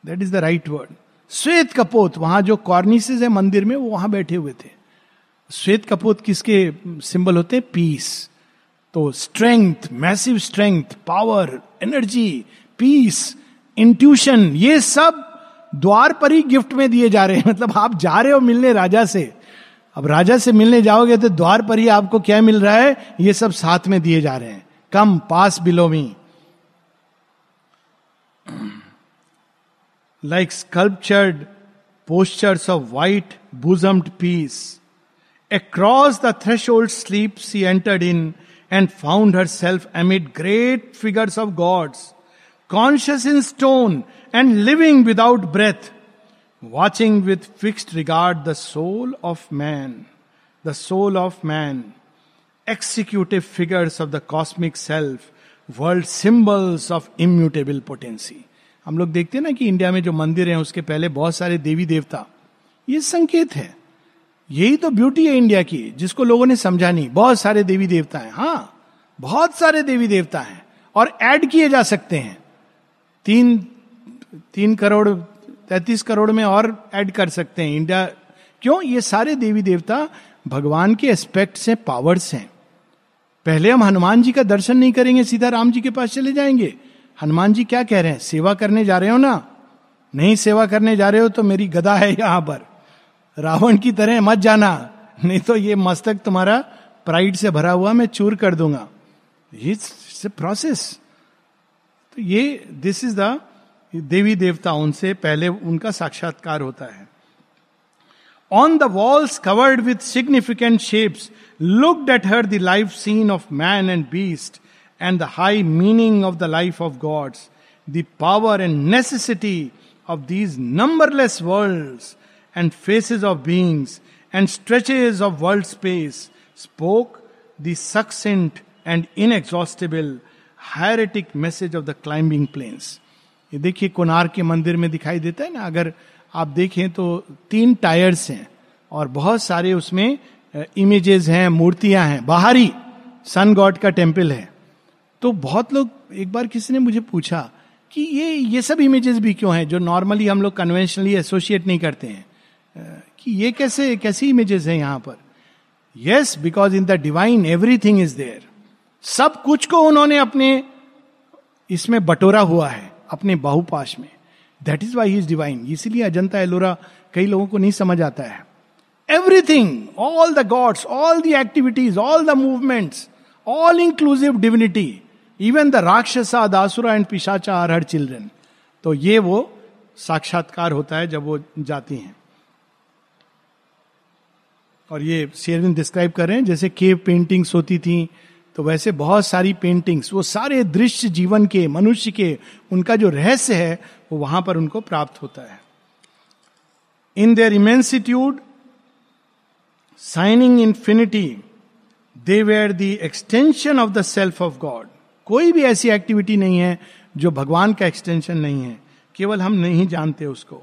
that is the right word श्वेत कपोत, वहाँ जो कॉर्निसेस है मंदिर में, वो वहाँ बैठे हुए थे। श्वेत कपोत किसके सिंबल होते हैं? पीस तो strength massive strength power energy peace intuition ये सब द्वार पर ही गिफ्ट में दिए जा रहे हैं। *laughs* मतलब आप जा रहे हो मिलने राजा से। अब राजा से मिलने जाओगे तो द्वार पर ही आपको क्या मिल रहा है? ये सब साथ में दिए जा रहे हैं। Come pass below me like sculptured posters of white bosomed peace across the threshold sleep she entered in and found herself amid great figures of gods, conscious in stone and living without breath, watching with fixed regard the soul of man, the soul of man, executive figures of the cosmic self, world symbols of immutable potency हम लोग देखते हैं ना कि India में जो मंदिर हैं उसके पहले बहुत सारे देवी देवता ये संकेत है यही तो ब्यूटी है इंडिया की, जिसको लोगों ने समझा नहीं। बहुत सारे देवी देवता हैं हाँ बहुत सारे देवी देवता हैं, और ऐड किए जा सकते हैं। तीन तीन करोड़, तैतीस करोड़ में और ऐड कर सकते हैं इंडिया क्यों? ये सारे देवी देवता भगवान के एस्पेक्ट्स हैं पावर्स हैं। पहले हम हनुमान जी का दर्शन नहीं करेंगे, सीधा राम जी के पास चले जाएँगे। हनुमान जी क्या कह रहे हैं? सेवा करने जा रहे हो ना? नहीं सेवा करने जा रहे हो तो मेरी गदा है यहाँ पर। रावण की तरह मत जाना, नहीं तो ये मस्तक तुम्हारा प्राइड से भरा हुआ मैं चूर कर दूँगा। प्रोसेस तो ये दिस इज़ द देवी देवता उनसे पहले उनका साक्षात्कार होता है। On the walls covered with significant shapes looked at her the life scene of man and beast and the high meaning of the life of gods the power and necessity of these numberless worlds and faces of beings and stretches of world space spoke the succinct and inexhaustible hieratic message of the climbing planes ये देखिए कोनार के मंदिर में दिखाई देता है ना, अगर आप देखें तो तीन टायर्स हैं और बहुत सारे उसमें इमेजेस हैं, मूर्तियाँ हैं। बाहरी सन गॉड का टेंपल है। तो बहुत लोग, एक बार किसी ने मुझे पूछा कि ये ये सब इमेजेस भी क्यों हैं, जो नॉर्मली हम लोग कन्वेंशनली एसोसिएट नहीं करते हैं? कि ये कैसे, कैसी इमेजेस हैं यहाँ पर? Yes because in the divine everything is there सब कुछ को उन्होंने अपने इसमें बटोरा हुआ है, अपने बाहुपाश में। That is why is divine इसीलिए अजंता एलोरा कई लोगों को नहीं समझ आता है। Everything all the gods all the activities all the movements all inclusive divinity even the rakshasa दासुरा and pishacha are her children तो ये वो साक्षात्कार होता है जब वो जाती हैं। और ये शेरविन डिस्क्राइब कर रहे हैं, जैसे केव पेंटिंग्स होती थी तो वैसे बहुत सारी पेंटिंग्स वो सारे दृश्य जीवन के, मनुष्य के, उनका जो रहस्य है, वो वहाँ पर उनको प्राप्त होता है। In their immensitude shining infinity they were the extension of the self of God कोई भी ऐसी एक्टिविटी नहीं है, जो भगवान का एक्सटेंशन नहीं है। केवल हम नहीं जानते उसको।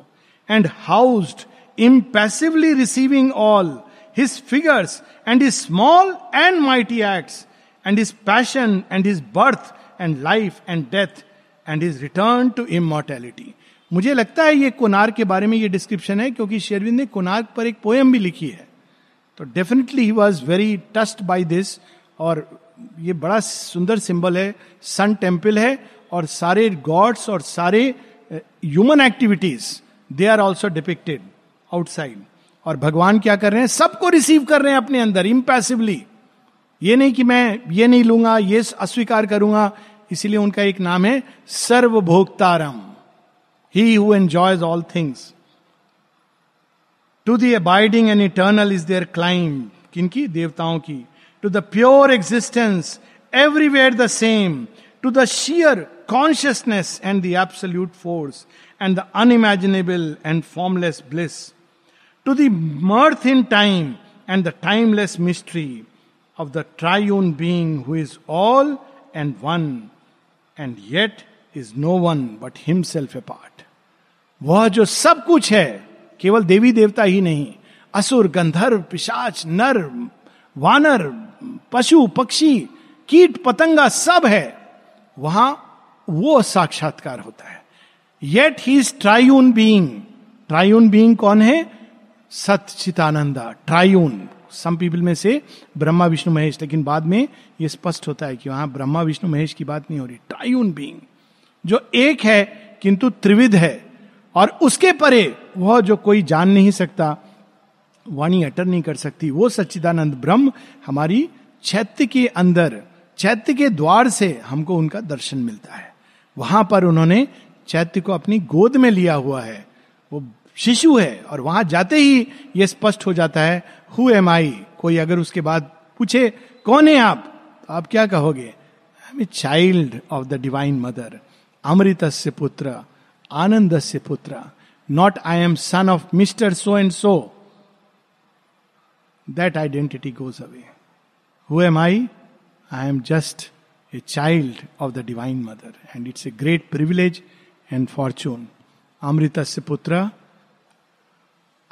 And housed impassively receiving all his figures and his small and mighty acts and his passion and his birth and life and death and his return to immortality मुझे लगता है ये कोनार के बारे में ये डिस्क्रिप्शन है, क्योंकि शेरविंद ने कोनार पर एक पोएम भी लिखी है। तो definitely he was very touched by this और ये बड़ा सुंदर सिंबल है। सन टेंपल है, और सारे गॉड्स और सारे human activities they are also depicted outside और भगवान क्या कर रहे हैं? सबको रिसीव कर रहे हैं अपने अंदर इम्पैसिवली ये नहीं कि मैं ये नहीं लूँगा ये अस्वीकार करूँगा इसीलिए उनका एक नाम है सर्वभोक्तारम। He who enjoys all things to the abiding and eternal is their climb किनकी? देवताओं की। To the pure existence everywhere the same to the sheer consciousness and the absolute force, and the unimaginable and formless bliss, to the mirth in time and the timeless mystery of the triune being who is all and one, and yet is no one but himself apart. वह जो सब कुछ है केवल देवी देवता ही नहीं असुर गंधर्व पिशाच नर वानर पशु पक्षी कीट पतंगा सब है वहाँ वो साक्षात्कार होता है yet he is triune being triune being कौन है सचितानंदा ट्रायून। सम पीपल में से ब्रह्मा, विष्णु, महेश, लेकिन बाद में ये स्पष्ट होता है कि वहाँ ब्रह्मा, विष्णु, महेश की बात नहीं हो रही। ट्रायून बींग जो एक है, किंतु त्रिविध है, और उसके परे वह जो कोई जान नहीं सकता, वाणी अटर नहीं कर सकती, वो सच्चिदानंद ब्रह्म हमारी चैत्य के अंदर, चैत्य के द्वार से हमको उनका दर्शन मिलता है। वहाँ पर उन्होंने चैत्य को अपनी गोद में लिया हुआ है। वो शिशु है और वहाँ जाते ही यह स्पष्ट हो जाता है हु एम आई कोई अगर उसके बाद पूछे, कौन है आप? तो आप क्या कहोगे? Child of the divine mother अमृत से पुत्र आनंद से पुत्र not I am son of mister so and so that identity goes away who am I I am just a child of the divine mother and it's a great privilege and fortune अमृत से पुत्र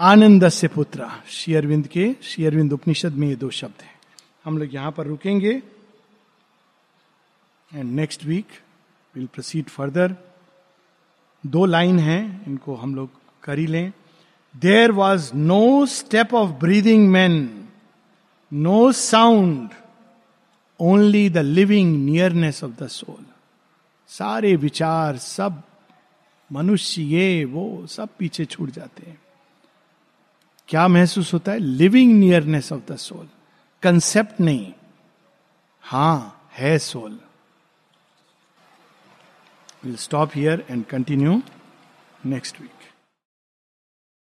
आनंद से पुत्र। शेयरविंद के शेयरविंद उपनिषद में ये दो शब्द हैं। हम लोग यहाँ पर रुकेंगे। And next week will proceed further दो लाइन हैं, इनको हम लोग कर ही लें। There was no step of breathing man no sound only the living nearness of the soul सारे विचार सब, मनुष्य ये, वो सब पीछे छूट जाते हैं। क्या महसूस होता है? Living nearness of the soul concept नहीं हाँ। है soul will stop here and continue next week